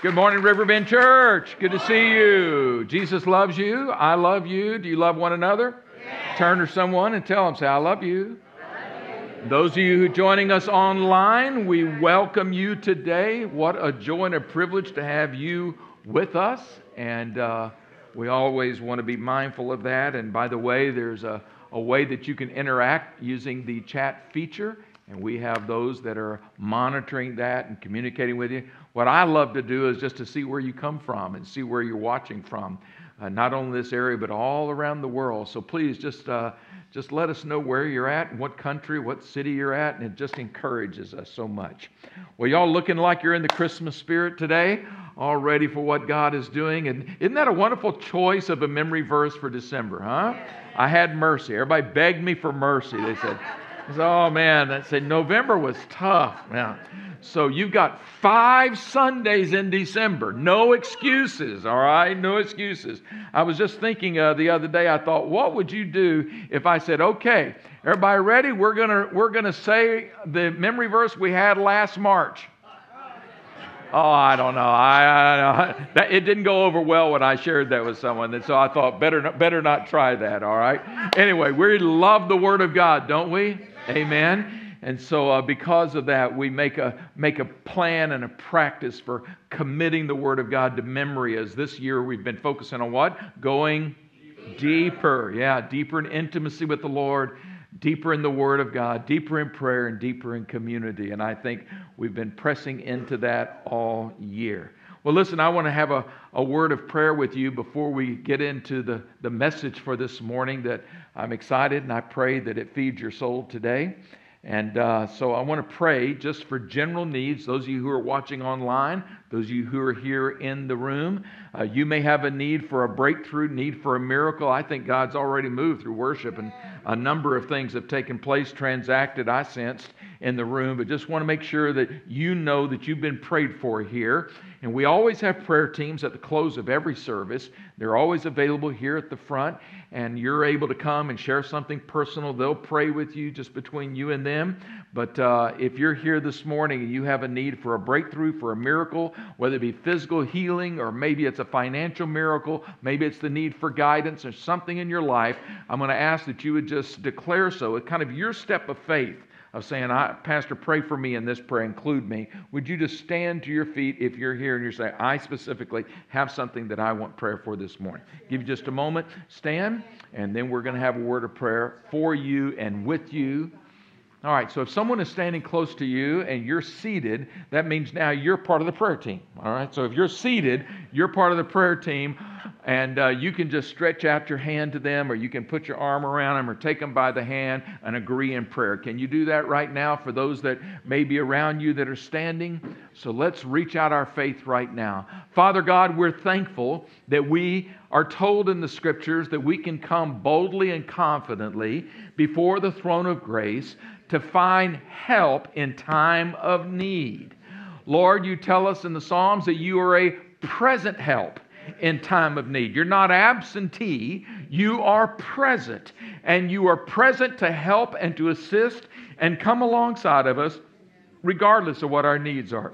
Good morning, Riverbend Church. Good to see you. Jesus loves you. I love you. Do you love one another? Yes. Turn to someone and tell them, say, I love you. Those of you who are joining us online, we welcome you today. What a joy and a privilege to have you with us. And uh, we always want to be mindful of that. And by the way, there's a, a way that you can interact using the chat feature. And we have those that are monitoring that and communicating with you. What I love to do is just to see where you come from and see where you're watching from, uh, not only this area, but all around the world. So please just, uh, just let us know where you're at, and what country, what city you're at, and it just encourages us so much. Well, y'all looking like you're in the Christmas spirit today, all ready for what God is doing. And isn't that a wonderful choice of a memory verse for December, huh? I had mercy. Everybody begged me for mercy. They said, oh man, they said November was tough. So you've got five Sundays in December. No excuses, all right? No excuses. I was just thinking uh, the other day, I thought, what would you do if I said, okay, everybody ready? We're to we're gonna say the memory verse we had last March. Oh, I don't know. I, I, I that, it didn't go over well when I shared that with someone, and so I thought better better not try that. All right. Anyway, we love the Word of God, don't we? Amen. And so, uh, because of that, we make a, make a plan and a practice for committing the Word of God to memory. As this year we've been focusing on what? Going deeper. Yeah, deeper in intimacy with the Lord, deeper in the Word of God, deeper in prayer, and deeper in community. And I think we've been pressing into that all year. Well, listen, I want to have a, a word of prayer with you before we get into the, the message for this morning that I'm excited and I pray that it feeds your soul today. And uh, so I want to pray just for general needs. Those of you who are watching online, those of you who are here in the room, uh, you may have a need for a breakthrough, need for a miracle. I think God's already moved through worship, and a number of things have taken place, transacted, I sensed, in the room. But just want to make sure that you know that you've been prayed for here. And we always have prayer teams at the close of every service. They're always available here at the front, and you're able to come and share something personal. They'll pray with you just between you and them. But uh, if you're here this morning and you have a need for a breakthrough, for a miracle, whether it be physical healing or maybe it's a financial miracle, maybe it's the need for guidance or something in your life, I'm going to ask that you would just declare so. It's kind of your step of faith of saying, Pastor, pray for me in this prayer, include me. Would you just stand to your feet if you're here and you're saying, I specifically have something that I want prayer for this morning? Give you just a moment, stand, and then we're going to have a word of prayer for you and with you. All right, so if someone is standing close to you and you're seated, that means now you're part of the prayer team. All right, so if you're seated, you're part of the prayer team, and uh, you can just stretch out your hand to them, or you can put your arm around them, or take them by the hand and agree in prayer. Can you do that right now for those that may be around you that are standing? So let's reach out our faith right now. Father God, we're thankful that we are told in the scriptures that we can come boldly and confidently before the throne of grace to find help in time of need. Lord, you tell us in the Psalms that you are a present help in time of need. You're not absentee, you are present. And you are present to help and to assist and come alongside of us regardless of what our needs are.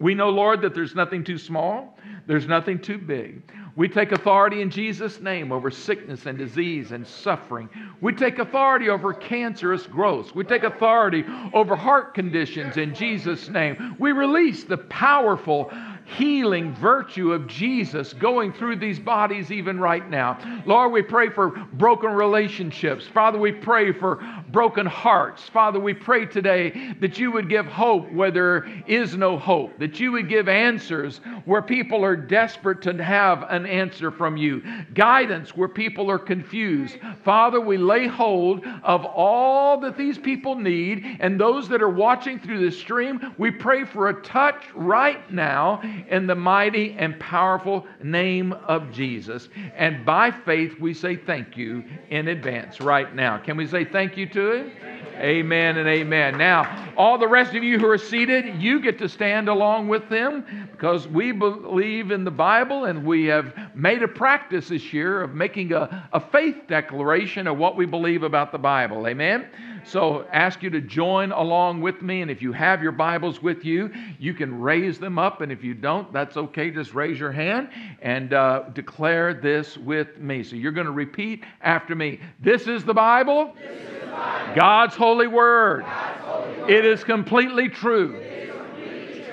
We know, Lord, that there's nothing too small, there's nothing too big. We take authority in Jesus' name over sickness and disease and suffering. We take authority over cancerous growths. We take authority over heart conditions in Jesus' name. We release the powerful healing virtue of Jesus going through these bodies even right now. Lord, we pray for broken relationships. Father, we pray for broken hearts. Father, we pray today that you would give hope where there is no hope, that you would give answers where people are desperate to have an answer from you, guidance where people are confused. Father, we lay hold of all that these people need, and those that are watching through the stream, we pray for a touch right now in the mighty and powerful name of Jesus. And by faith, we say thank you in advance right now. Can we say thank you to Him? Amen and amen. Now, all the rest of you who are seated, you get to stand along with them because we believe in the Bible and we have made a practice this year of making a, a faith declaration of what we believe about the Bible. Amen? So ask you to join along with me. And if you have your Bibles with you, you can raise them up. And if you don't, that's okay. Just raise your hand and uh, declare this with me. So you're going to repeat after me. This is the Bible, is the Bible. God's holy word. God's holy word. It is completely true.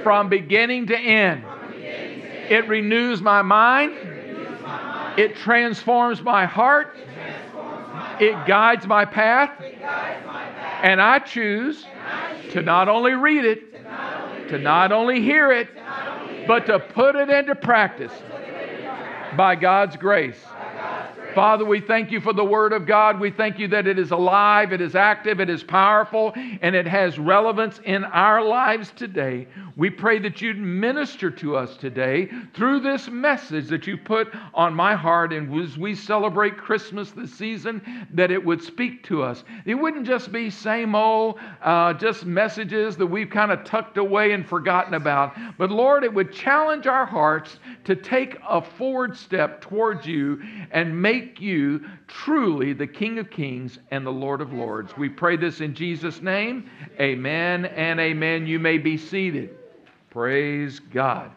From beginning to end. Beginning to end. It renews my mind. It transforms my heart. It my. It guides my path. And I choose to not only read it, to not only hear it, but to put it into practice by God's grace. Father, we thank you for the Word of God. We thank you that it is alive, it is active, it is powerful, and it has relevance in our lives today. We pray that you'd minister to us today through this message that you put on my heart. And as we celebrate Christmas this season, that it would speak to us. It wouldn't just be same old, uh, just messages that we've kind of tucked away and forgotten about. But Lord, it would challenge our hearts to take a forward step towards you and make you truly the King of Kings and the Lord of Lords. We pray this in Jesus' name. Amen and amen. You may be seated. Praise God.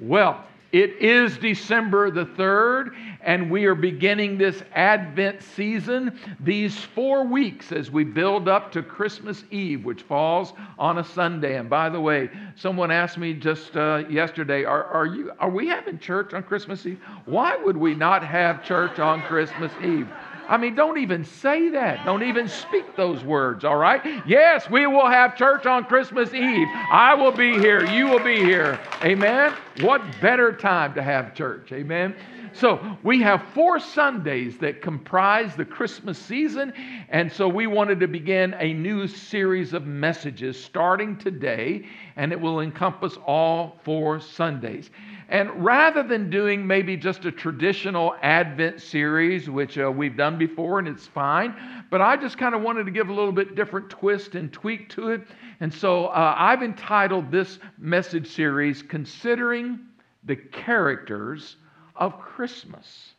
Well, it is December the 3rd, and we are beginning this Advent season, these four weeks as we build up to Christmas Eve, which falls on a Sunday. And by the way, someone asked me just uh, yesterday, are, are, you, are we having church on Christmas Eve? Why would we not have church on Christmas Eve? I mean, don't even say that. Don't even speak those words, all right? Yes, we will have church on Christmas Eve. I will be here. You will be here. Amen? What better time to have church? Amen? So, we have four Sundays that comprise the Christmas season, and so we wanted to begin a new series of messages starting today, and it will encompass all four Sundays. And rather than doing maybe just a traditional Advent series, which uh, we've done before and it's fine, but I just kind of wanted to give a little bit different twist and tweak to it. And so uh, I've entitled this message series, Considering the Characters of Christmas.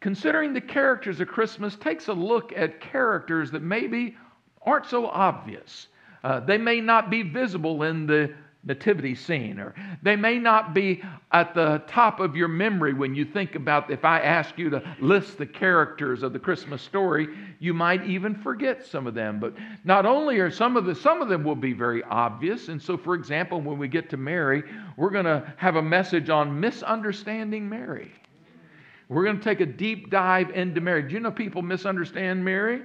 Considering the characters of Christmas takes a look at characters that maybe aren't so obvious. Uh, they may not be visible in the nativity scene, or they may not be at the top of your memory when you think about if I ask you to list the characters of the Christmas story, you might even forget some of them. But not only are some of the some of them will be very obvious, and so for example, when we get to Mary, we're going to have a message on misunderstanding Mary. We're going to take a deep dive into Mary. Do you know people misunderstand Mary?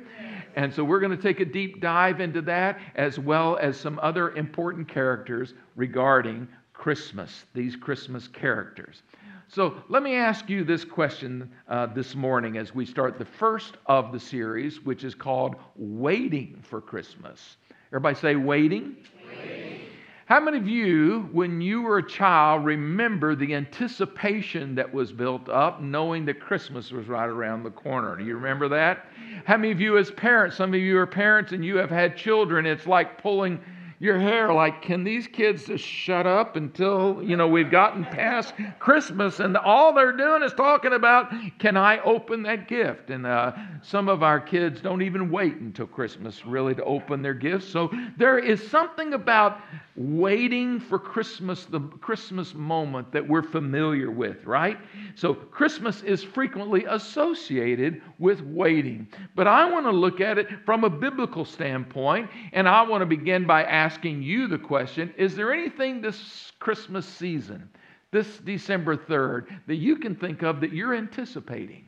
And so we're going to take a deep dive into that as well as some other important characters regarding Christmas, these Christmas characters. So let me ask you this question uh, this morning as we start the first of the series, which is called Waiting for Christmas. Everybody say, Waiting. Waiting. How many of you, when you were a child, remember the anticipation that was built up knowing that Christmas was right around the corner? Do you remember that? How many of you, as parents, some of you are parents and you have had children, it's like pulling your hair like can these kids just shut up until you know we've gotten past christmas and all they're doing is talking about can i open that gift? And uh, some of our kids don't even wait until christmas really to open their gifts. So there is something about waiting for christmas the christmas moment that we're familiar with right? So christmas is frequently associated with waiting. But i want to look at it from a biblical standpoint and i want to begin by asking you the question Is there anything this Christmas season, this December 3rd, that you can think of that you're anticipating?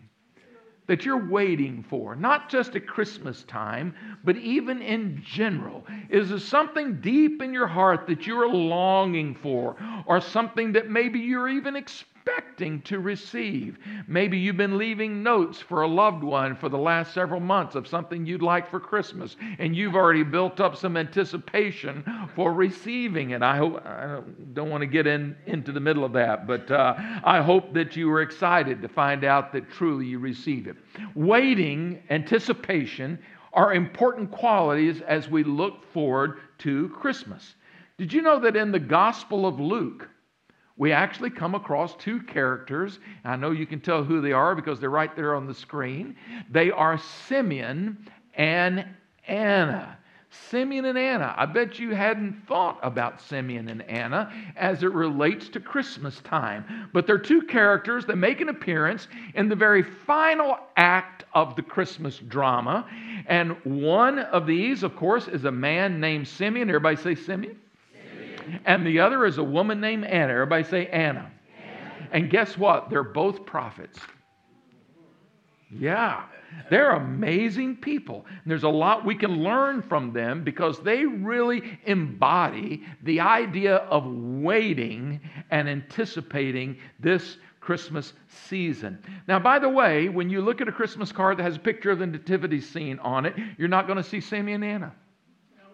That you're waiting for, not just at Christmas time, but even in general? Is there something deep in your heart that you're longing for, or something that maybe you're even expecting? Expecting to receive. Maybe you've been leaving notes for a loved one for the last several months of something you'd like for Christmas, and you've already built up some anticipation for receiving it. I hope I don't want to get in into the middle of that, but uh, I hope that you are excited to find out that truly you receive it. Waiting, anticipation are important qualities as we look forward to Christmas. Did you know that in the Gospel of Luke, we actually come across two characters. I know you can tell who they are because they're right there on the screen. They are Simeon and Anna. Simeon and Anna. I bet you hadn't thought about Simeon and Anna as it relates to Christmas time. But they're two characters that make an appearance in the very final act of the Christmas drama. And one of these, of course, is a man named Simeon. Everybody say Simeon. And the other is a woman named Anna. Everybody say Anna. Anna. And guess what? They're both prophets. Yeah. They're amazing people. There's a lot we can learn from them because they really embody the idea of waiting and anticipating this Christmas season. Now, by the way, when you look at a Christmas card that has a picture of the nativity scene on it, you're not going to see Simeon and Anna.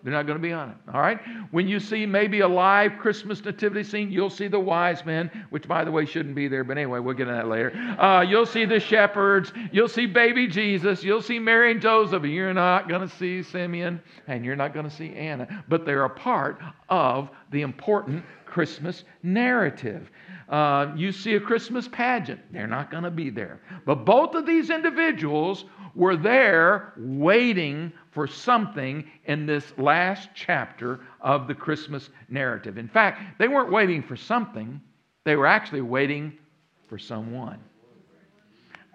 They're not going to be on it. All right? When you see maybe a live Christmas nativity scene, you'll see the wise men, which, by the way, shouldn't be there, but anyway, we'll get into that later. Uh, you'll see the shepherds. You'll see baby Jesus. You'll see Mary and Joseph. You're not going to see Simeon, and you're not going to see Anna, but they're a part of the important Christmas narrative. Uh, you see a Christmas pageant, they're not going to be there. But both of these individuals were there waiting for something in this last chapter of the Christmas narrative. In fact, they weren't waiting for something, they were actually waiting for someone.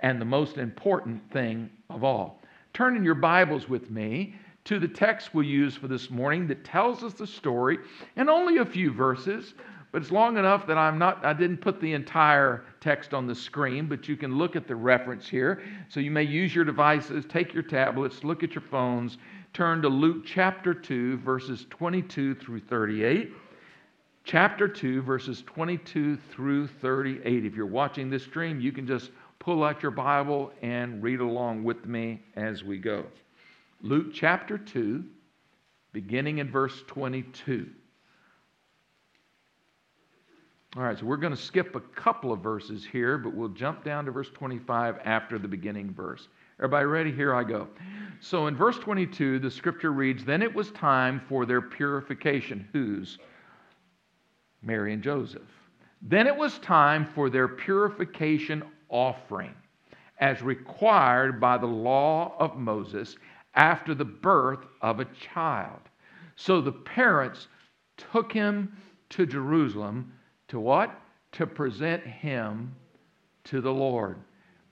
And the most important thing of all. Turn in your Bibles with me to the text we'll use for this morning that tells us the story in only a few verses but it's long enough that I'm not, I didn't put the entire text on the screen, but you can look at the reference here. So you may use your devices, take your tablets, look at your phones, turn to Luke chapter 2, verses 22 through 38. Chapter 2, verses 22 through 38. If you're watching this stream, you can just pull out your Bible and read along with me as we go. Luke chapter 2, beginning in verse 22. All right, so we're going to skip a couple of verses here, but we'll jump down to verse 25 after the beginning verse. Everybody ready? Here I go. So in verse 22, the scripture reads Then it was time for their purification. Whose? Mary and Joseph. Then it was time for their purification offering, as required by the law of Moses after the birth of a child. So the parents took him to Jerusalem to what? To present him to the Lord.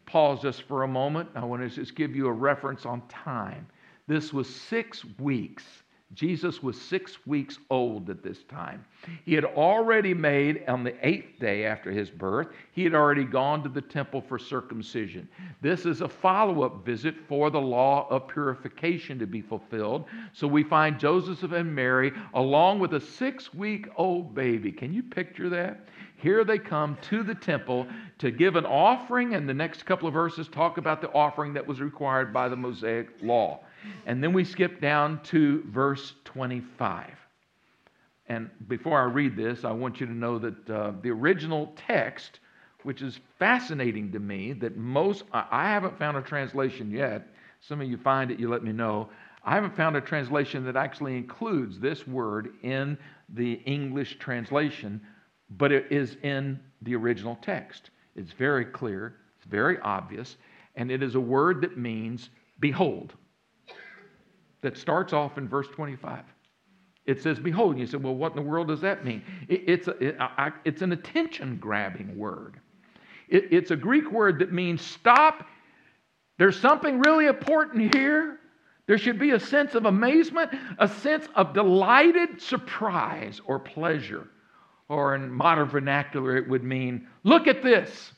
Pause just for a moment. I want to just give you a reference on time. This was six weeks Jesus was six weeks old at this time. He had already made, on the eighth day after his birth, he had already gone to the temple for circumcision. This is a follow up visit for the law of purification to be fulfilled. So we find Joseph and Mary along with a six week old baby. Can you picture that? Here they come to the temple to give an offering, and the next couple of verses talk about the offering that was required by the Mosaic law. And then we skip down to verse 25. And before I read this, I want you to know that uh, the original text, which is fascinating to me, that most, I haven't found a translation yet. Some of you find it, you let me know. I haven't found a translation that actually includes this word in the English translation, but it is in the original text. It's very clear, it's very obvious, and it is a word that means behold that starts off in verse 25. It says, Behold. And you say, Well, what in the world does that mean? It, it's, a, it, I, it's an attention grabbing word. It, it's a Greek word that means stop. There's something really important here. There should be a sense of amazement, a sense of delighted surprise or pleasure. Or in modern vernacular, it would mean, Look at this.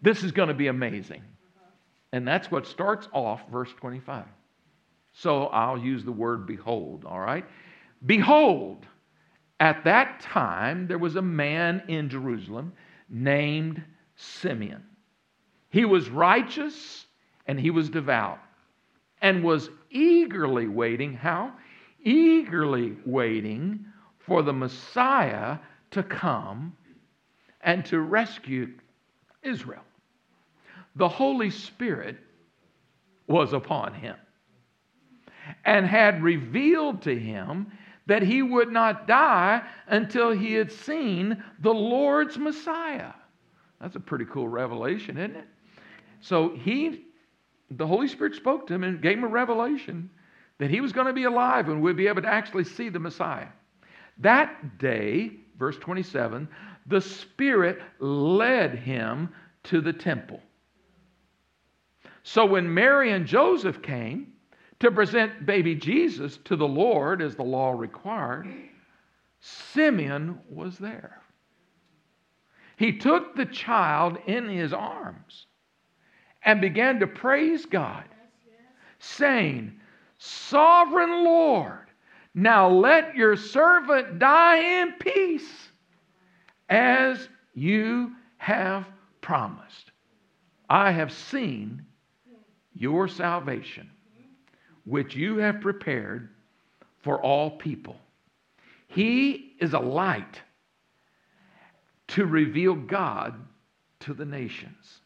This is going to be amazing. And that's what starts off verse 25. So I'll use the word behold, all right? Behold, at that time there was a man in Jerusalem named Simeon. He was righteous and he was devout and was eagerly waiting. How? Eagerly waiting for the Messiah to come and to rescue Israel. The Holy Spirit was upon him and had revealed to him that he would not die until he had seen the Lord's Messiah. That's a pretty cool revelation, isn't it? So he, the Holy Spirit spoke to him and gave him a revelation that he was going to be alive and we'd be able to actually see the Messiah. That day, verse 27, the Spirit led him to the temple. So when Mary and Joseph came to present baby Jesus to the Lord as the law required, Simeon was there. He took the child in his arms and began to praise God, saying, Sovereign Lord, now let your servant die in peace as you have promised. I have seen your salvation, which you have prepared for all people. He is a light to reveal God to the nations,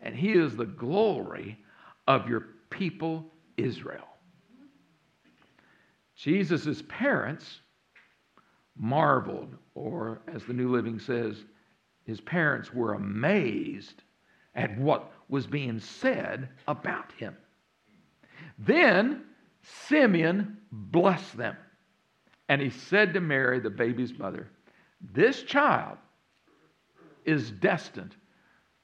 and He is the glory of your people, Israel. Jesus' parents marveled, or as the New Living says, his parents were amazed at what was being said about him. Then Simeon blessed them, and he said to Mary, the baby's mother, This child is destined.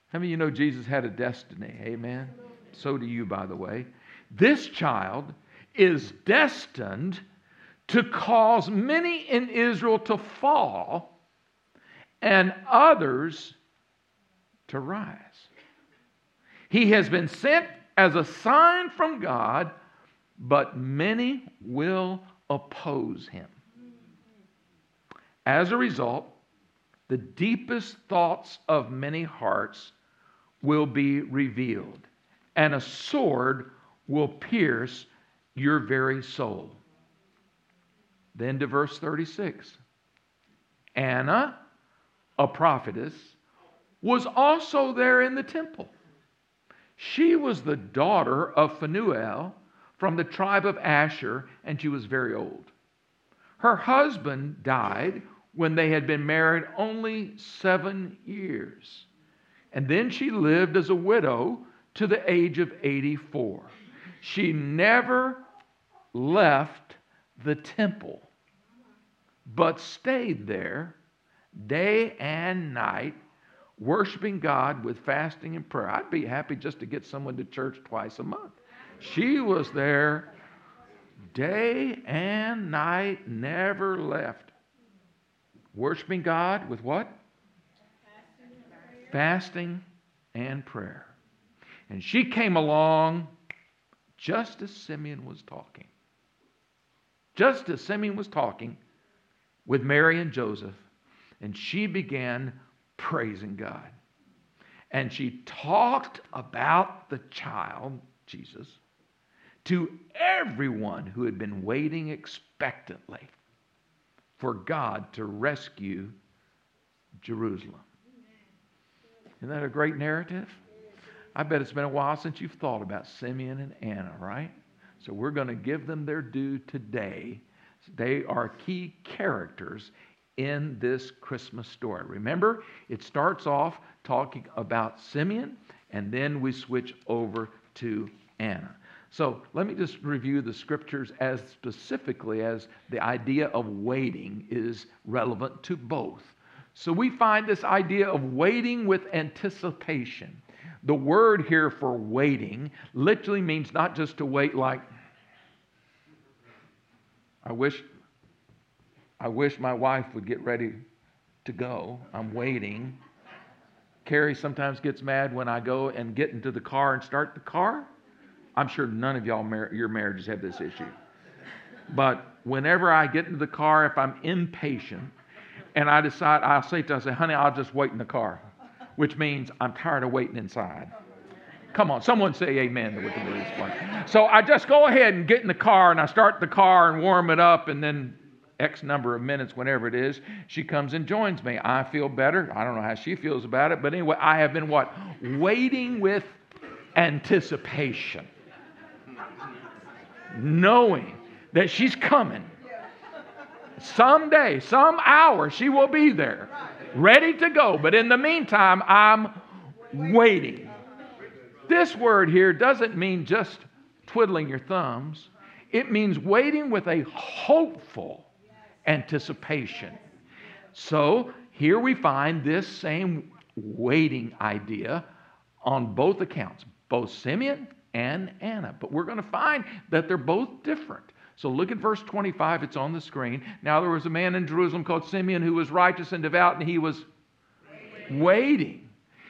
How many of you know Jesus had a destiny? Amen. So do you, by the way. This child is destined to cause many in Israel to fall and others to rise. He has been sent as a sign from God, but many will oppose him. As a result, the deepest thoughts of many hearts will be revealed, and a sword will pierce your very soul. Then to verse 36 Anna, a prophetess, was also there in the temple. She was the daughter of Phanuel from the tribe of Asher, and she was very old. Her husband died when they had been married only seven years. And then she lived as a widow to the age of 84. She never left the temple, but stayed there day and night, worshiping God with fasting and prayer. I'd be happy just to get someone to church twice a month. She was there day and night, never left. Worshiping God with what? Fasting and prayer. And she came along just as Simeon was talking. Just as Simeon was talking with Mary and Joseph, and she began praising God. And she talked about the child, Jesus, to everyone who had been waiting expectantly for God to rescue Jerusalem. Isn't that a great narrative? I bet it's been a while since you've thought about Simeon and Anna, right? So we're going to give them their due today. They are key characters in this Christmas story. Remember, it starts off talking about Simeon, and then we switch over to Anna. So let me just review the scriptures as specifically as the idea of waiting is relevant to both. So we find this idea of waiting with anticipation. The word here for waiting literally means not just to wait like, I wish, I wish my wife would get ready to go. I'm waiting. Carrie sometimes gets mad when I go and get into the car and start the car. I'm sure none of y'all, mar- your marriages have this issue. But whenever I get into the car, if I'm impatient and I decide, I'll say to her, I say, honey, I'll just wait in the car, which means I'm tired of waiting inside. Come on, someone say amen with the this one. So I just go ahead and get in the car and I start the car and warm it up and then X number of minutes, whenever it is, she comes and joins me. I feel better. I don't know how she feels about it, but anyway, I have been what? Waiting with anticipation. Knowing that she's coming. Someday, some hour, she will be there, ready to go. But in the meantime, I'm waiting. This word here doesn't mean just twiddling your thumbs, it means waiting with a hopeful anticipation. So here we find this same waiting idea on both accounts, both Simeon and Anna. But we're going to find that they're both different. So look at verse 25, it's on the screen. Now there was a man in Jerusalem called Simeon who was righteous and devout, and he was waiting. waiting.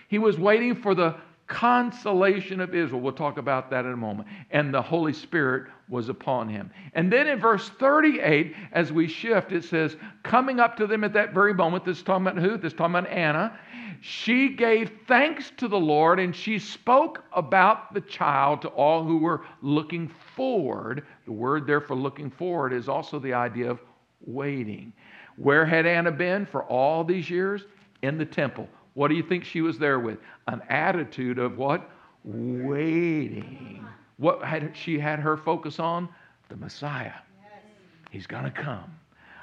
He was waiting for the consolation of Israel. We'll talk about that in a moment. And the Holy Spirit was upon him. And then in verse 38, as we shift, it says, coming up to them at that very moment, this is talking about who? This is talking about Anna. She gave thanks to the Lord and she spoke about the child to all who were looking forward. The word there for looking forward is also the idea of waiting. Where had Anna been for all these years? In the temple. What do you think she was there with? An attitude of what? Waiting. What had she had her focus on? The Messiah. He's going to come.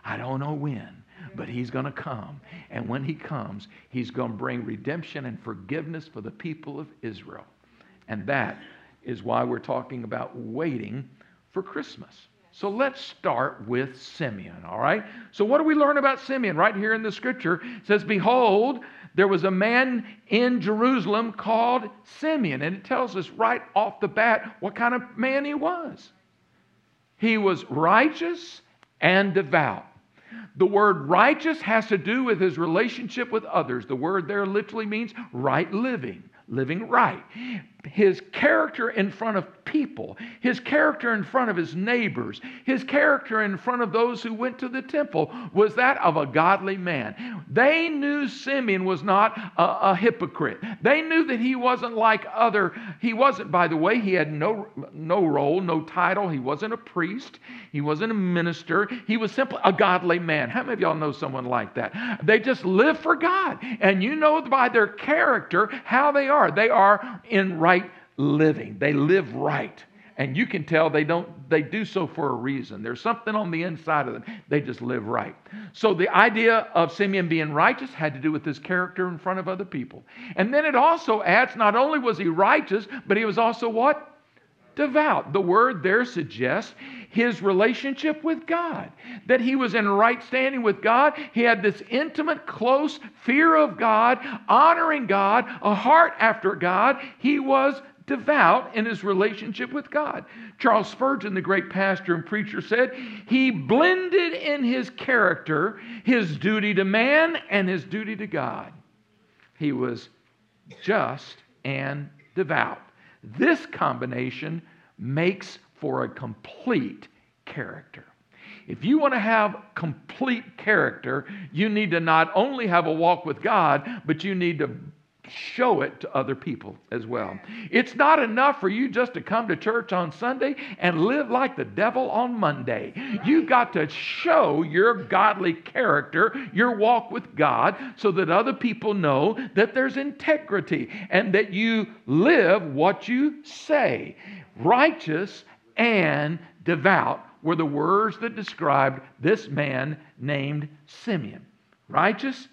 I don't know when, but he's going to come. And when he comes, he's going to bring redemption and forgiveness for the people of Israel. And that is why we're talking about waiting for Christmas. So let's start with Simeon, all right? So, what do we learn about Simeon? Right here in the scripture it says, Behold, there was a man in Jerusalem called Simeon. And it tells us right off the bat what kind of man he was. He was righteous and devout. The word righteous has to do with his relationship with others. The word there literally means right living living right. His character in front of people, his character in front of his neighbors, his character in front of those who went to the temple was that of a godly man. They knew Simeon was not a, a hypocrite. They knew that he wasn't like other, he wasn't, by the way, he had no, no role, no title. He wasn't a priest, he wasn't a minister. He was simply a godly man. How many of y'all know someone like that? They just live for God. And you know by their character how they are. They are in right living. They live right. And you can tell they don't they do so for a reason. There's something on the inside of them. They just live right. So the idea of Simeon being righteous had to do with his character in front of other people. And then it also adds not only was he righteous, but he was also what? Devout. The word there suggests his relationship with God, that he was in right standing with God. He had this intimate, close fear of God, honoring God, a heart after God. He was devout in his relationship with God. Charles Spurgeon, the great pastor and preacher, said, He blended in his character his duty to man and his duty to God. He was just and devout. This combination makes for a complete character. If you want to have complete character, you need to not only have a walk with God, but you need to show it to other people as well. It's not enough for you just to come to church on Sunday and live like the devil on Monday. You've got to show your godly character, your walk with God, so that other people know that there's integrity and that you live what you say. Righteous and devout were the words that described this man named Simeon. Righteous,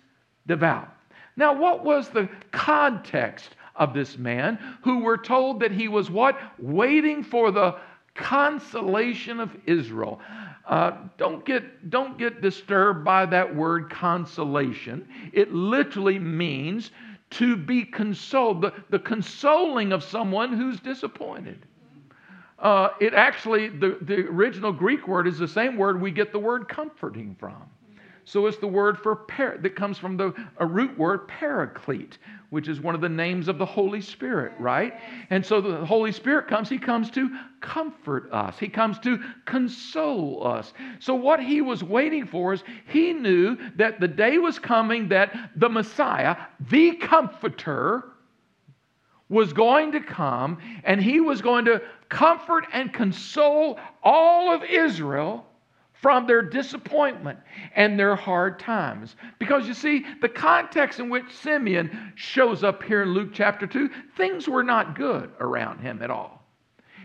devout. Now, what was the context of this man who were told that he was what? Waiting for the consolation of Israel. Uh, don't, get, don't get disturbed by that word consolation. It literally means to be consoled, the, the consoling of someone who's disappointed. Uh, it actually, the, the original Greek word is the same word we get the word comforting from. So it's the word for par- that comes from the a root word paraclete, which is one of the names of the Holy Spirit, right? And so the Holy Spirit comes, he comes to comfort us. He comes to console us. So what he was waiting for is he knew that the day was coming that the Messiah, the comforter, was going to come and he was going to comfort and console all of Israel from their disappointment and their hard times. Because you see, the context in which Simeon shows up here in Luke chapter 2, things were not good around him at all.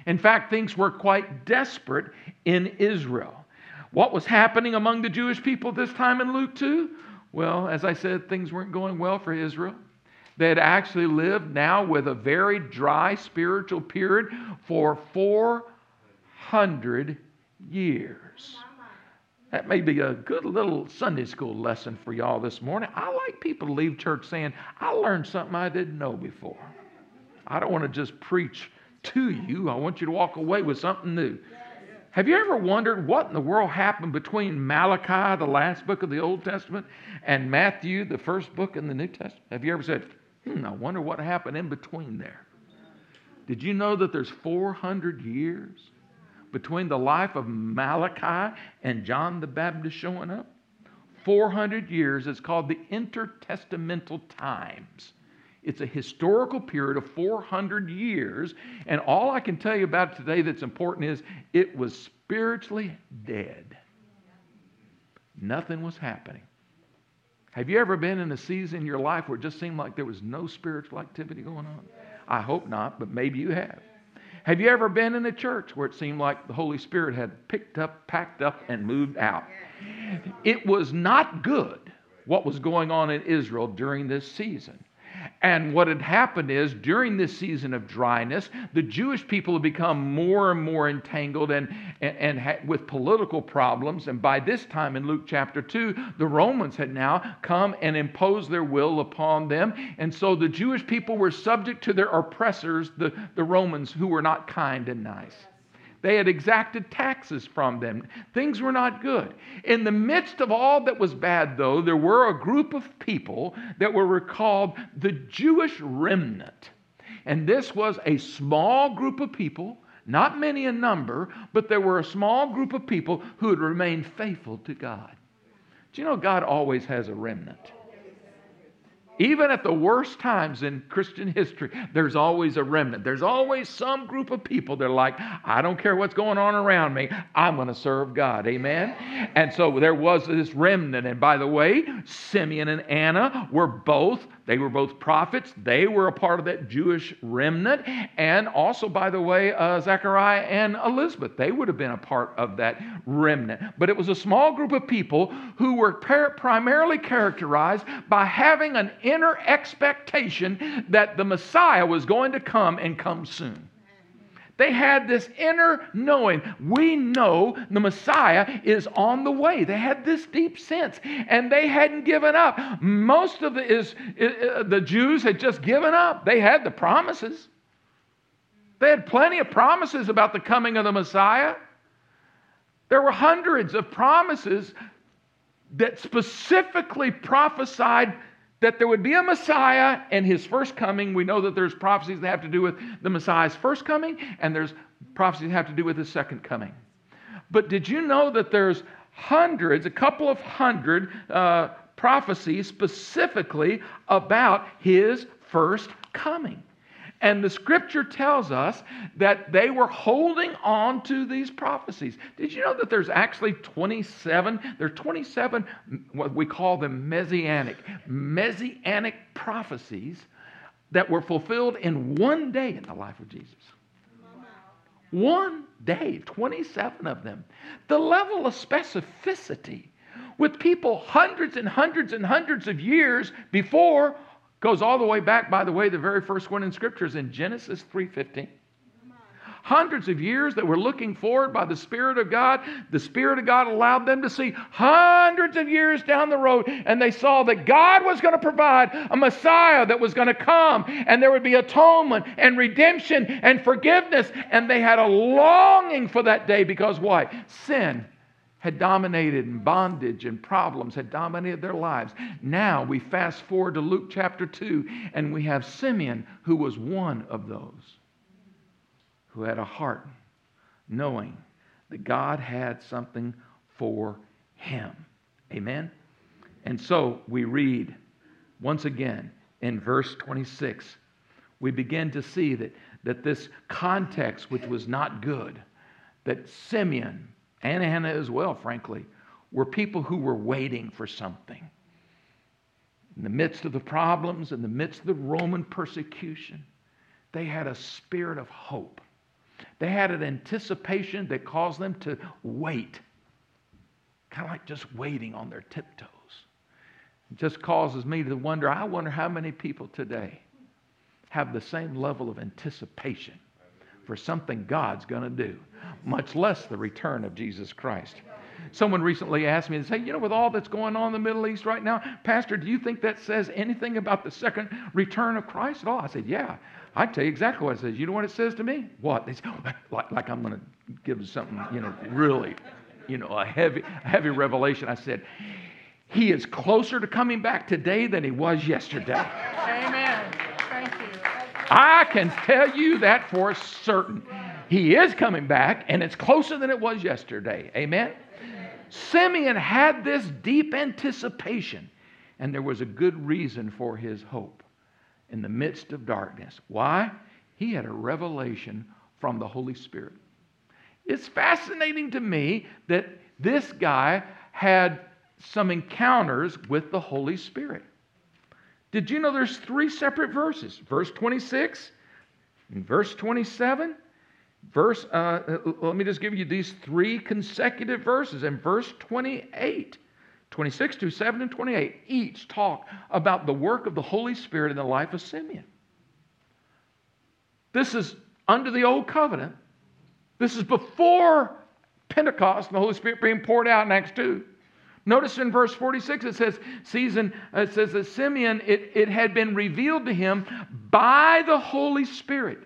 In fact, things were quite desperate in Israel. What was happening among the Jewish people this time in Luke 2? Well, as I said, things weren't going well for Israel. They had actually lived now with a very dry spiritual period for 400 years. That may be a good little Sunday school lesson for y'all this morning. I like people to leave church saying, I learned something I didn't know before. I don't want to just preach to you, I want you to walk away with something new. Have you ever wondered what in the world happened between Malachi, the last book of the Old Testament, and Matthew, the first book in the New Testament? Have you ever said, hmm, I wonder what happened in between there? Did you know that there's 400 years between the life of Malachi and John the Baptist showing up? 400 years. It's called the intertestamental times. It's a historical period of 400 years. And all I can tell you about today that's important is it was spiritually dead. Nothing was happening. Have you ever been in a season in your life where it just seemed like there was no spiritual activity going on? I hope not, but maybe you have. Have you ever been in a church where it seemed like the Holy Spirit had picked up, packed up, and moved out? It was not good what was going on in Israel during this season. And what had happened is during this season of dryness, the Jewish people had become more and more entangled and, and, and ha- with political problems. And by this time in Luke chapter 2, the Romans had now come and imposed their will upon them. And so the Jewish people were subject to their oppressors, the, the Romans, who were not kind and nice. They had exacted taxes from them. Things were not good. In the midst of all that was bad, though, there were a group of people that were called the Jewish remnant. And this was a small group of people, not many in number, but there were a small group of people who had remained faithful to God. Do you know God always has a remnant? Even at the worst times in Christian history, there's always a remnant. There's always some group of people that are like, I don't care what's going on around me, I'm going to serve God. Amen? And so there was this remnant. And by the way, Simeon and Anna were both, they were both prophets. They were a part of that Jewish remnant. And also, by the way, uh, Zechariah and Elizabeth, they would have been a part of that remnant. But it was a small group of people who were par- primarily characterized by having an inner expectation that the Messiah was going to come and come soon. They had this inner knowing. We know the Messiah is on the way. They had this deep sense, and they hadn't given up. Most of the, is, the Jews had just given up. They had the promises. They had plenty of promises about the coming of the Messiah. There were hundreds of promises that specifically prophesied that there would be a Messiah and his first coming. We know that there's prophecies that have to do with the Messiah's first coming, and there's prophecies that have to do with his second coming. But did you know that there's hundreds, a couple of hundred uh, prophecies specifically about his first coming? And the scripture tells us that they were holding on to these prophecies. Did you know that there's actually 27? There are 27, what we call them messianic, messianic prophecies that were fulfilled in one day in the life of Jesus. One day, 27 of them. The level of specificity with people hundreds and hundreds and hundreds of years before Goes all the way back, by the way, the very first one in scriptures in Genesis 3:15. Hundreds of years that were looking forward by the Spirit of God. The Spirit of God allowed them to see hundreds of years down the road, and they saw that God was going to provide a Messiah that was going to come, and there would be atonement and redemption and forgiveness. And they had a longing for that day because why? Sin had dominated and bondage and problems had dominated their lives. Now we fast forward to Luke chapter 2 and we have Simeon who was one of those who had a heart knowing that God had something for him. Amen. And so we read once again in verse 26 we begin to see that, that this context which was not good that Simeon and Anna as well, frankly, were people who were waiting for something. In the midst of the problems, in the midst of the Roman persecution, they had a spirit of hope. They had an anticipation that caused them to wait, kind of like just waiting on their tiptoes. It just causes me to wonder I wonder how many people today have the same level of anticipation for something God's going to do, much less the return of Jesus Christ. Someone recently asked me, they say, you know, with all that's going on in the Middle East right now, Pastor, do you think that says anything about the second return of Christ at all? I said, yeah. I tell you exactly what it says. You know what it says to me? What? They say, oh, like, like I'm going to give something, you know, really, you know, a heavy, a heavy revelation. I said, he is closer to coming back today than he was yesterday. Amen. Thank you. I can tell you that for certain. He is coming back, and it's closer than it was yesterday. Amen? Simeon had this deep anticipation, and there was a good reason for his hope in the midst of darkness. Why? He had a revelation from the Holy Spirit. It's fascinating to me that this guy had some encounters with the Holy Spirit. Did you know there's three separate verses? Verse 26 and verse 27 Verse, uh, let me just give you these three consecutive verses. In verse 28, 26 to 7 and 28, each talk about the work of the Holy Spirit in the life of Simeon. This is under the old covenant. This is before Pentecost and the Holy Spirit being poured out in Acts 2. Notice in verse 46 it says, season, it says that Simeon, it, it had been revealed to him by the Holy Spirit.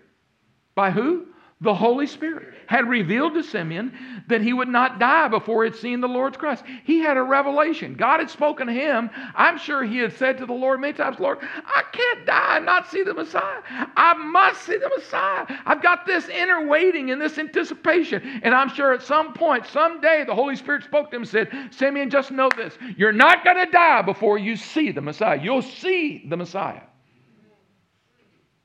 By who? The Holy Spirit had revealed to Simeon that he would not die before he had seen the Lord's Christ. He had a revelation. God had spoken to him. I'm sure he had said to the Lord many times, Lord, I can't die and not see the Messiah. I must see the Messiah. I've got this inner waiting and this anticipation. And I'm sure at some point, someday, the Holy Spirit spoke to him and said, Simeon, just know this. You're not going to die before you see the Messiah. You'll see the Messiah.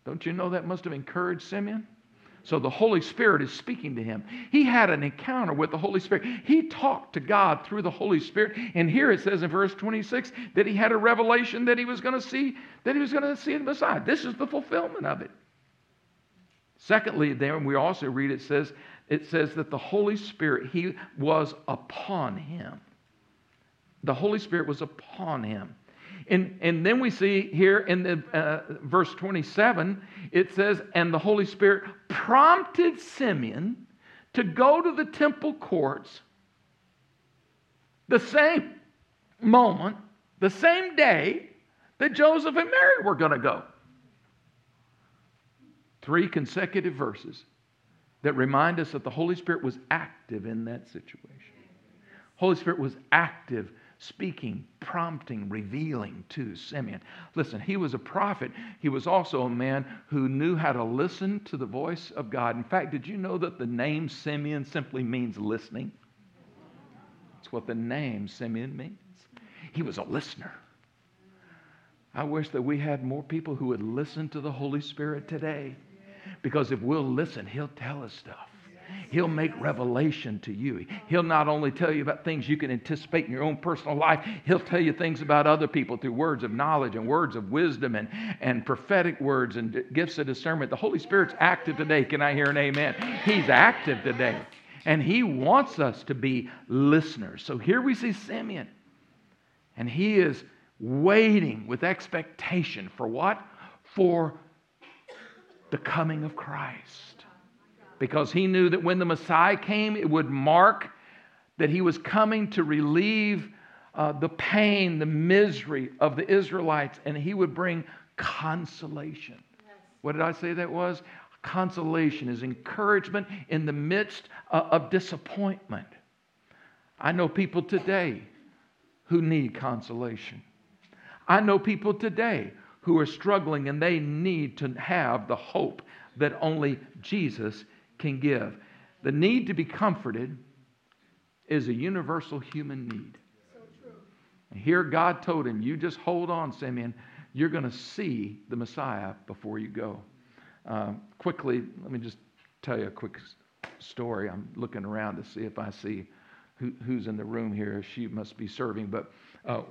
Don't you know that must have encouraged Simeon? So the Holy Spirit is speaking to him. He had an encounter with the Holy Spirit. He talked to God through the Holy Spirit. And here it says in verse 26 that he had a revelation that he was going to see that he was going to see the Messiah. This is the fulfillment of it. Secondly, then we also read it says it says that the Holy Spirit he was upon him. The Holy Spirit was upon him. And, and then we see here in the uh, verse 27, it says, And the Holy Spirit prompted Simeon to go to the temple courts the same moment, the same day that Joseph and Mary were going to go. Three consecutive verses that remind us that the Holy Spirit was active in that situation. Holy Spirit was active speaking, prompting, revealing to Simeon. Listen, he was a prophet. He was also a man who knew how to listen to the voice of God. In fact, did you know that the name Simeon simply means listening? That's what the name Simeon means. He was a listener. I wish that we had more people who would listen to the Holy Spirit today. Because if we'll listen, He'll tell us stuff. He'll make revelation to you. He'll not only tell you about things you can anticipate in your own personal life, He'll tell you things about other people through words of knowledge and words of wisdom and, and prophetic words and gifts of discernment. The Holy Spirit's active today. Can I hear an amen? He's active today. And He wants us to be listeners. So here we see Simeon. And he is waiting with expectation for what? For the coming of Christ because he knew that when the Messiah came, it would mark that he was coming to relieve uh, the pain, the misery of the Israelites, and he would bring consolation. Yes. What did I say that was? Consolation is encouragement in the midst uh, of disappointment. I know people today who need consolation. I know people today who are struggling and they need to have the hope that only Jesus can give. The need to be comforted is a universal human need. and here God told him, You just hold on, Simeon. You're going to see the Messiah before you go. Uh, quickly, let me just tell you a quick story. I'm looking around to see if I see who, who's in the room here. She must be serving, but uh,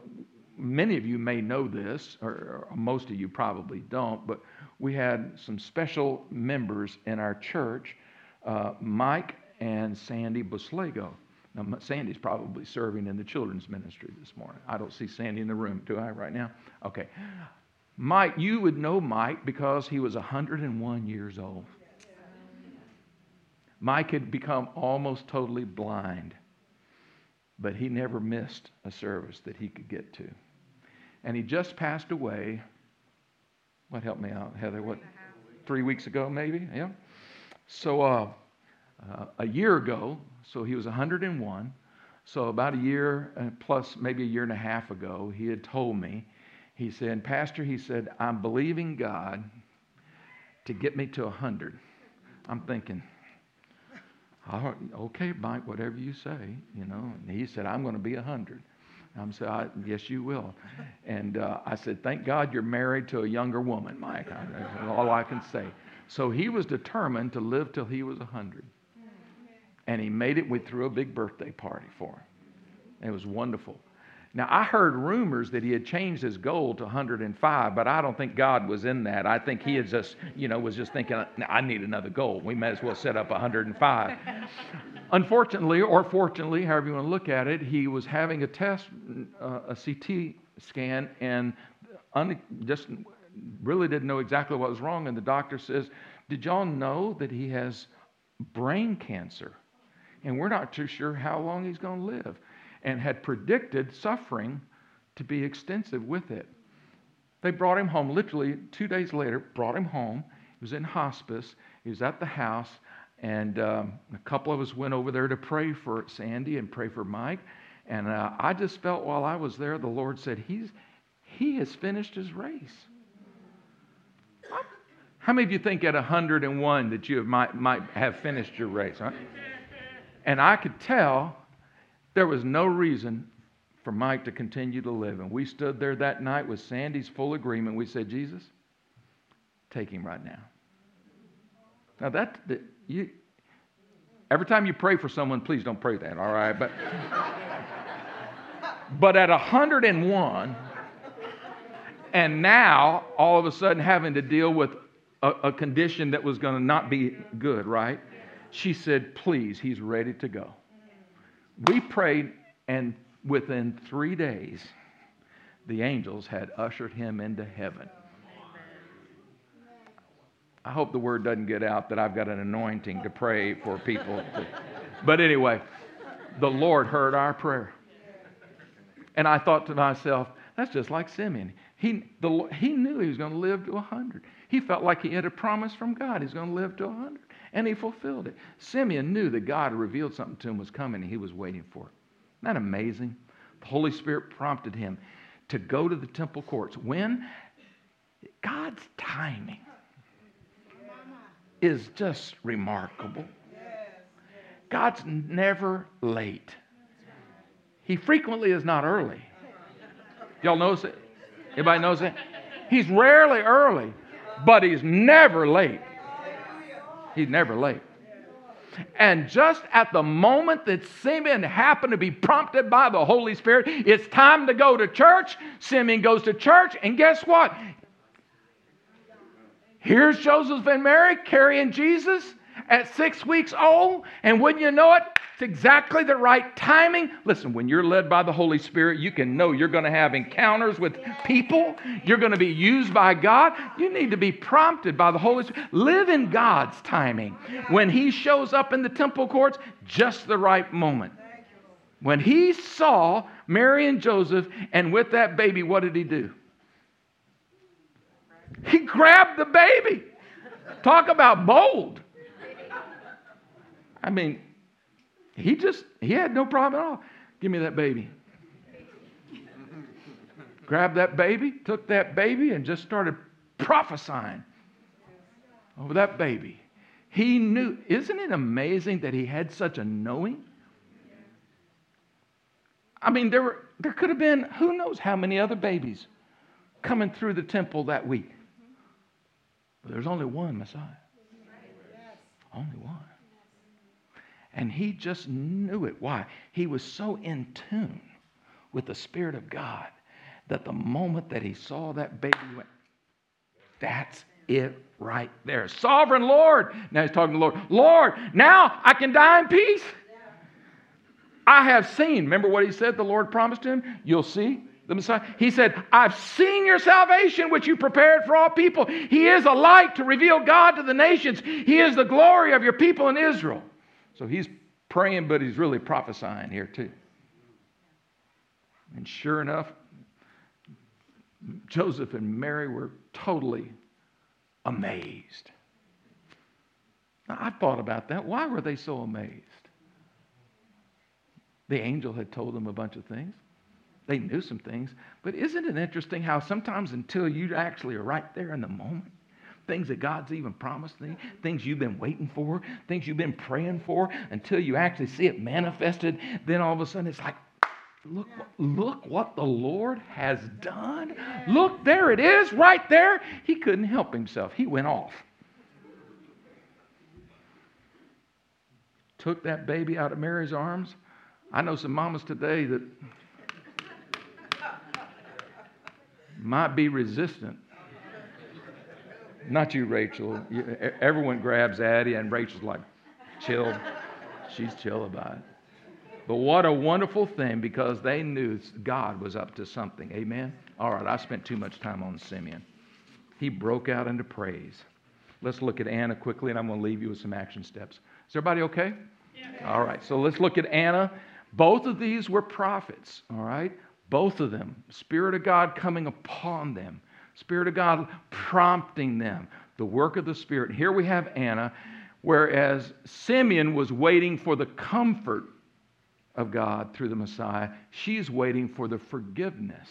many of you may know this, or, or, most of you probably don't, but we had some special members in our church uh, Mike and Sandy Buslego. Now, Sandy's probably serving in the children's ministry this morning. I don't see Sandy in the room, do I, right now? Okay. Mike, you would know Mike because he was 101 years old. Mike had become almost totally blind, but he never missed a service that he could get to. And he just passed away. What helped me out, Heather? What? Three weeks ago, maybe? Yeah. So, uh, uh, a year ago, so he was 101. So, about a year uh, plus maybe a year and a half ago, he had told me, he said, Pastor, he said, I'm believing God to get me to 100. I'm thinking, okay, Mike, whatever you say, you know. And he said, I'm going to be 100. I'm saying, yes, you will. And uh, I said, thank God you're married to a younger woman, Mike. That's all I can say. So he was determined to live till he was 100. And he made it. We threw a big birthday party for him. It was wonderful. Now, I heard rumors that he had changed his goal to 105, but I don't think God was in that. I think he had just, you know, was just thinking, I need another goal. We may as well set up 105. Unfortunately, or fortunately, however you want to look at it, he was having a test, uh, a CT scan, and un- just really didn't know exactly what was wrong. And the doctor says, Did y'all know that he has brain cancer? And we're not too sure how long he's going to live and had predicted suffering to be extensive with it. They brought him home literally two days later, brought him home. He was in hospice, he was at the house, and um, a couple of us went over there to pray for Sandy and pray for Mike. And uh, I just felt while I was there, the Lord said, He's, He has finished His race. How many of you think at 101 that you might, might have finished your race? And I could tell there was no reason for Mike to continue to live. And we stood there that night with Sandy's full agreement. We said, Jesus, take him right now. Now, that, that you, every time you pray for someone, please don't pray that, all right? But, but at 101, and now all of a sudden having to deal with a, a condition that was going to not be good, right? She said, Please, he's ready to go. We prayed, and within three days, the angels had ushered him into heaven. I hope the word doesn't get out that I've got an anointing to pray for people. But anyway, the Lord heard our prayer. And I thought to myself, that's just like Simeon. He, the, he knew he was going to live to 100. He felt like he had a promise from God. He's going to live to 100 and he fulfilled it. Simeon knew that God revealed something to him was coming, and he was waiting for it. Isn't that amazing? The Holy Spirit prompted him to go to the temple courts. When? God's timing is just remarkable. God's never late. He frequently is not early. Y'all notice it? Anybody knows it? He's rarely early, but he's never late. He's never late. And just at the moment that Simeon happened to be prompted by the Holy Spirit, it's time to go to church. Simeon goes to church, and guess what? Here's Joseph and Mary carrying Jesus at six weeks old, and wouldn't you know it, it's exactly the right timing. Listen, when you're led by the Holy Spirit, you can know you're going to have encounters with people. You're going to be used by God. You need to be prompted by the Holy Spirit. Live in God's timing. When He shows up in the temple courts, just the right moment. When He saw Mary and Joseph, and with that baby, what did He do? He grabbed the baby. Talk about bold. I mean, he just, he had no problem at all. Give me that baby. Grabbed that baby, took that baby, and just started prophesying over that baby. He knew. Isn't it amazing that he had such a knowing? I mean, there, were, there could have been who knows how many other babies coming through the temple that week. But there's only one Messiah. Only one. And he just knew it. Why? He was so in tune with the Spirit of God that the moment that he saw that baby, went, That's it right there. Sovereign Lord. Now he's talking to the Lord. Lord, now I can die in peace. I have seen. Remember what he said the Lord promised him? You'll see the Messiah. He said, I've seen your salvation, which you prepared for all people. He is a light to reveal God to the nations. He is the glory of your people in Israel. So he's praying, but he's really prophesying here too. And sure enough, Joseph and Mary were totally amazed. Now, I thought about that. Why were they so amazed? The angel had told them a bunch of things. They knew some things. But isn't it interesting how sometimes until you actually are right there in the moment, things that God's even promised you, things you've been waiting for, things you've been praying for, until you actually see it manifested, then all of a sudden it's like, look, look what the Lord has done. Look, there it is, right there. He couldn't help himself. He went off. Took that baby out of Mary's arms. I know some mamas today that might be resistant. Not you, Rachel. everyone grabs Addie, and Rachel's like, chill. She's chill about it. But what a wonderful thing because they knew God was up to something. Amen? All right, I spent too much time on Simeon. He broke out into praise. Let's look at Anna quickly, and I'm going to leave you with some action steps. Is everybody okay? Yeah. All right, so let's look at Anna. Both of these were prophets, all right? Both of them. Spirit of God coming upon them, Spirit of God prompting them, the work of the Spirit. Here we have Anna, whereas Simeon was waiting for the comfort of God through the Messiah, she's waiting for the forgiveness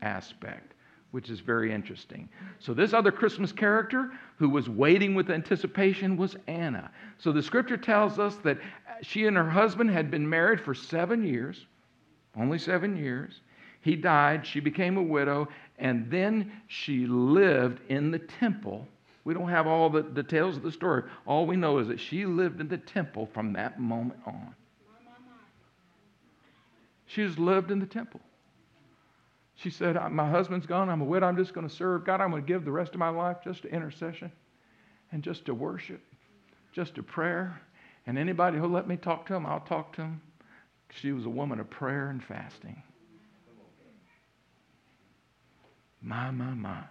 aspect, which is very interesting. So, this other Christmas character who was waiting with anticipation was Anna. So, the scripture tells us that she and her husband had been married for seven years, only seven years. He died, she became a widow, and then she lived in the temple. We don't have all the details of the story. All we know is that she lived in the temple from that moment on. She just lived in the temple. She said, My husband's gone. I'm a widow. I'm just going to serve God. I'm going to give the rest of my life just to intercession and just to worship, just to prayer. And anybody who'll let me talk to him, I'll talk to him. She was a woman of prayer and fasting. My, my, my.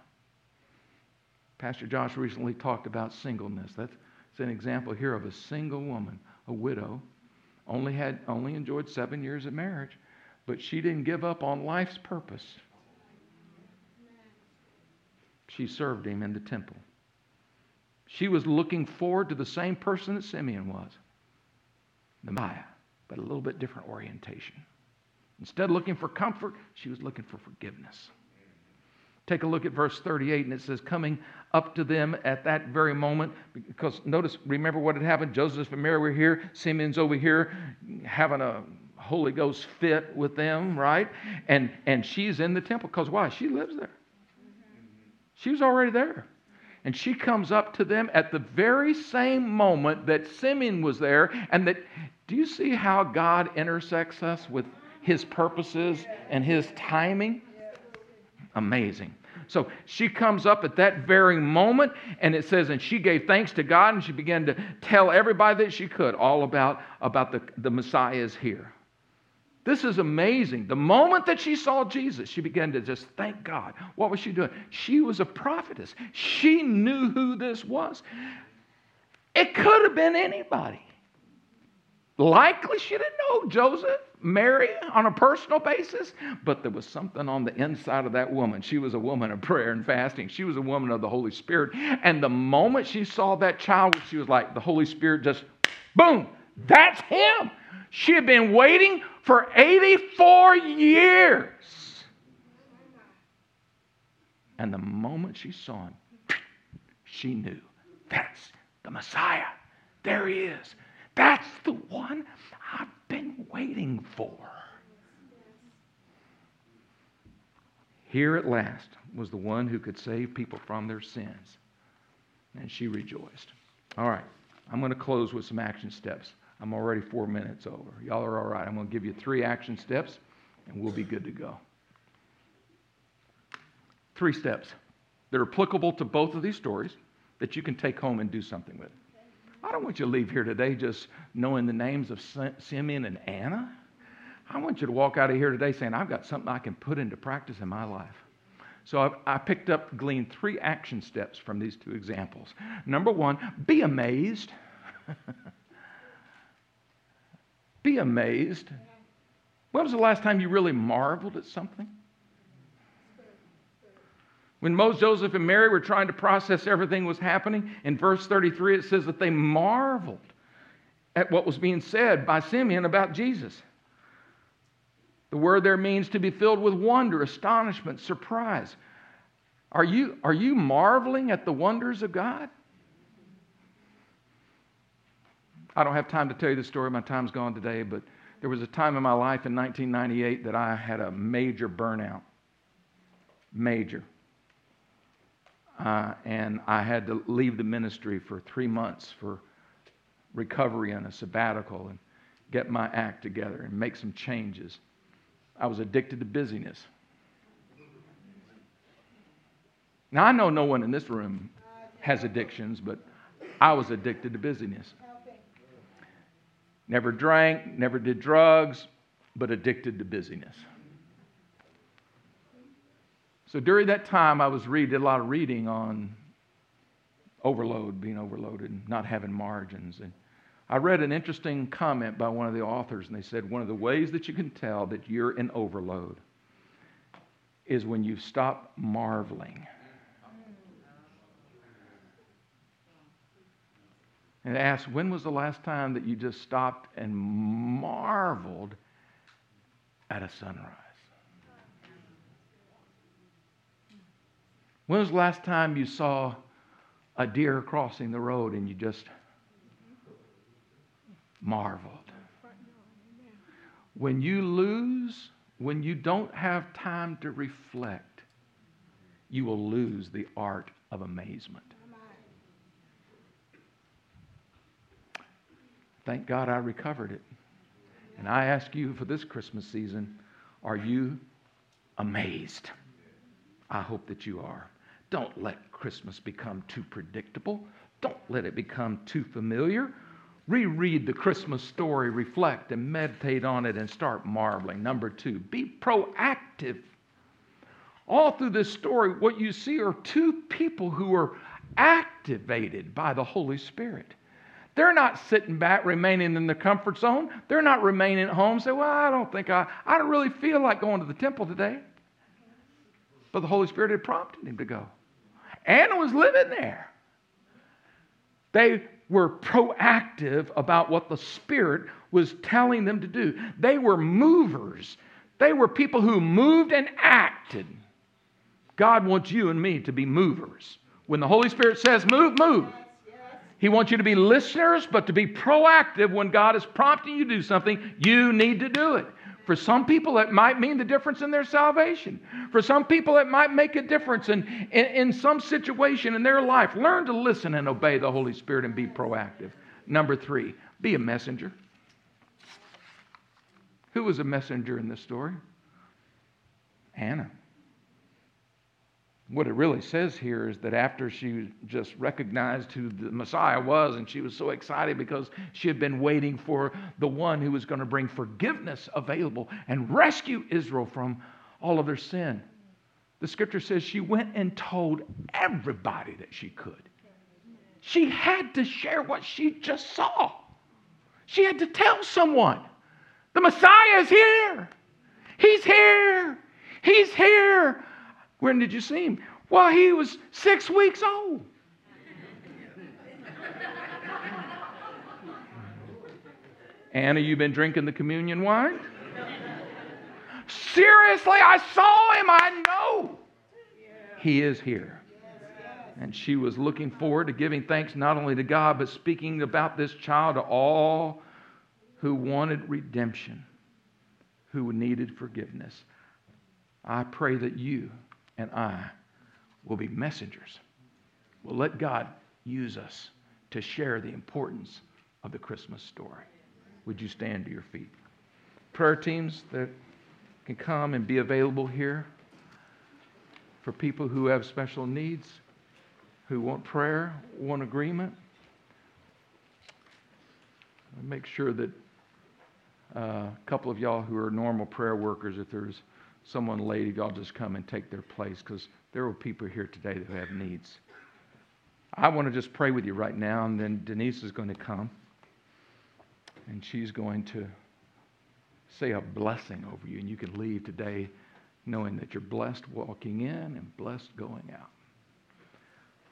Pastor Josh recently talked about singleness. That's an example here of a single woman, a widow, only had only enjoyed seven years of marriage, but she didn't give up on life's purpose. She served him in the temple. She was looking forward to the same person that Simeon was, the Messiah, but a little bit different orientation. Instead of looking for comfort, she was looking for forgiveness. Take a look at verse 38, and it says, Coming up to them at that very moment, because notice, remember what had happened. Joseph and Mary were here, Simeon's over here having a Holy Ghost fit with them, right? And, and she's in the temple because why? She lives there. She was already there. And she comes up to them at the very same moment that Simeon was there. And that, do you see how God intersects us with his purposes and his timing? Amazing. So she comes up at that very moment, and it says, and she gave thanks to God, and she began to tell everybody that she could all about, about the, the Messiah is here. This is amazing. The moment that she saw Jesus, she began to just thank God. What was she doing? She was a prophetess. She knew who this was. It could have been anybody. Likely she didn't know Joseph, Mary on a personal basis, but there was something on the inside of that woman. She was a woman of prayer and fasting. She was a woman of the Holy Spirit. And the moment she saw that child, she was like, the Holy Spirit just, boom, that's him. She had been waiting for 84 years. And the moment she saw him, she knew that's the Messiah. There he is. That's the one I've been waiting for. Here at last was the one who could save people from their sins. And she rejoiced. All right, I'm going to close with some action steps. I'm already four minutes over. Y'all are all right. I'm going to give you three action steps, and we'll be good to go. Three steps that are applicable to both of these stories that you can take home and do something with. I don't want you to leave here today just knowing the names of Simeon and Anna. I want you to walk out of here today saying, I've got something I can put into practice in my life. So I, I picked up, gleaned three action steps from these two examples. Number one, be amazed. Be amazed. When was the last time you really marveled at something? When Moses, Joseph, and Mary were trying to process everything was happening, in verse 33 it says that they marveled at what was being said by Simeon about Jesus. The word there means to be filled with wonder, astonishment, surprise. Are you, are you marveling at the wonders of God? I don't have time to tell you the story, my time's gone today, but there was a time in my life in 1998 that I had a major burnout. Major. Uh, and I had to leave the ministry for three months for recovery and a sabbatical and get my act together and make some changes. I was addicted to busyness. Now, I know no one in this room has addictions, but I was addicted to busyness. Never drank, never did drugs, but addicted to busyness. So during that time, I was reading a lot of reading on overload, being overloaded, and not having margins. And I read an interesting comment by one of the authors, and they said one of the ways that you can tell that you're in overload is when you stop marveling. And asked, when was the last time that you just stopped and marveled at a sunrise? When was the last time you saw a deer crossing the road and you just marveled. When you lose, when you don't have time to reflect, you will lose the art of amazement. Thank God I recovered it. And I ask you for this Christmas season are you amazed? I hope that you are. Don't let Christmas become too predictable. Don't let it become too familiar. Reread the Christmas story, reflect and meditate on it, and start marveling. Number two, be proactive. All through this story, what you see are two people who are activated by the Holy Spirit. They're not sitting back, remaining in the comfort zone. They're not remaining at home, say, Well, I don't think I, I don't really feel like going to the temple today. But the Holy Spirit had prompted him to go. Anna was living there. They were proactive about what the Spirit was telling them to do. They were movers. They were people who moved and acted. God wants you and me to be movers. When the Holy Spirit says move, move. He wants you to be listeners, but to be proactive when God is prompting you to do something, you need to do it. For some people, it might mean the difference in their salvation. For some people, it might make a difference in, in, in, some situation in their life. Learn to listen and obey the Holy Spirit and be proactive. Number three, be a messenger. Who was a messenger in this story? Anna. What it really says here is that after she just recognized who the Messiah was, and she was so excited because she had been waiting for the one who was going to bring forgiveness available and rescue Israel from all of their sin. The scripture says she went and told everybody that she could. She had to share what she just saw. She had to tell someone the Messiah is here. He's here. He's here. When did you see him? Well, he was six weeks old. Anna, you've been drinking the communion wine? Seriously, I saw him. I know he is here. And she was looking forward to giving thanks not only to God, but speaking about this child to all who wanted redemption, who needed forgiveness. I pray that you and I will be messengers. We'll let God use us to share the importance of the Christmas story. Would you stand to your feet? Prayer teams that can come and be available here for people who have special needs, who want prayer, want agreement. Make sure that uh, a couple of y'all who are normal prayer workers, if there's someone late, y'all just come and take their place because there are people here today that have needs. I want to just pray with you right now, and then Denise is going to come, and she's going to say a blessing over you, and you can leave today knowing that you're blessed walking in and blessed going out.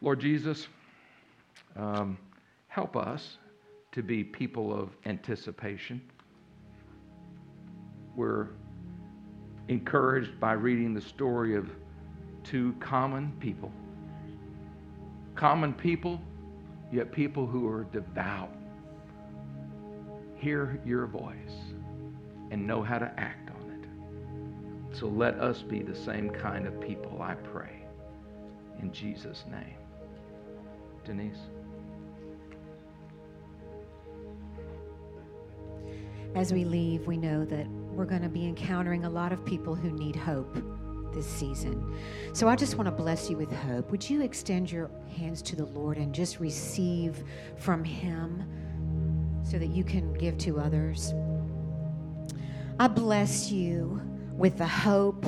Lord Jesus, um, help us to be people of anticipation. We're encouraged by reading the story of two common people. Common people, yet people who are devout. Hear your voice and know how to act on it. So let us be the same kind of people, I pray. In Jesus' name. Denise? As we leave, we know that we're going to be encountering a lot of people who need hope this season. So I just want to bless you with hope. Would you extend your hands to the Lord and just receive from Him so that you can give to others? I bless you with the hope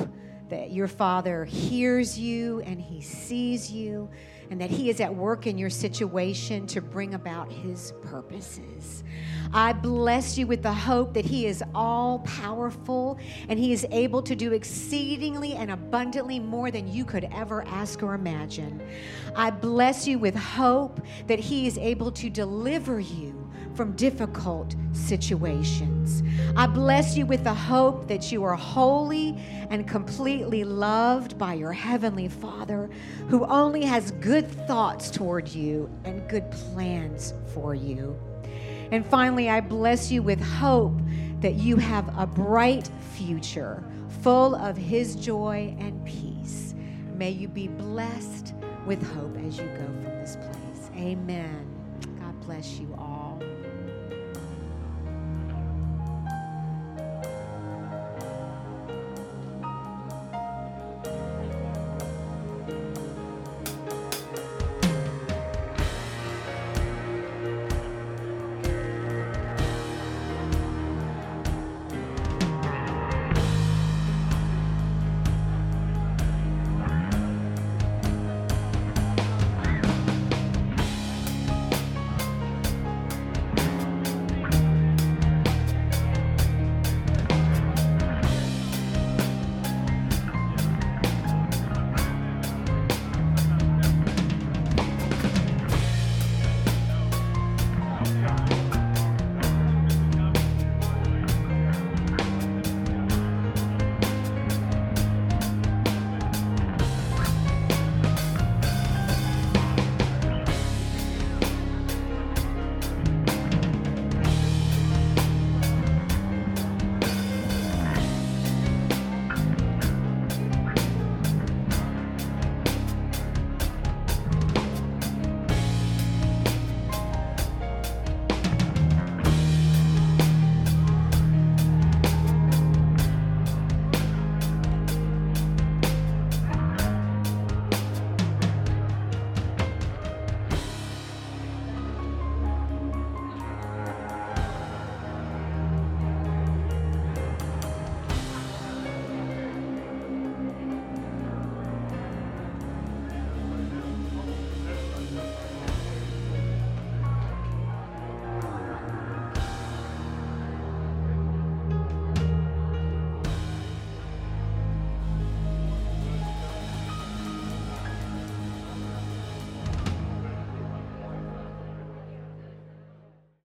that your Father hears you and He sees you and that He is at work in your situation to bring about His purposes. I bless you with the hope that He is all powerful and He is able to do exceedingly and abundantly more than you could ever ask or imagine. I bless you with hope that He is able to deliver you from difficult situations. I bless you with the hope that you are holy and completely loved by your Heavenly Father, who only has good thoughts toward you and good plans for you. And finally, I bless you with hope that you have a bright future full of His joy and peace. May you be blessed with hope as you go from this place. Amen. God bless you all.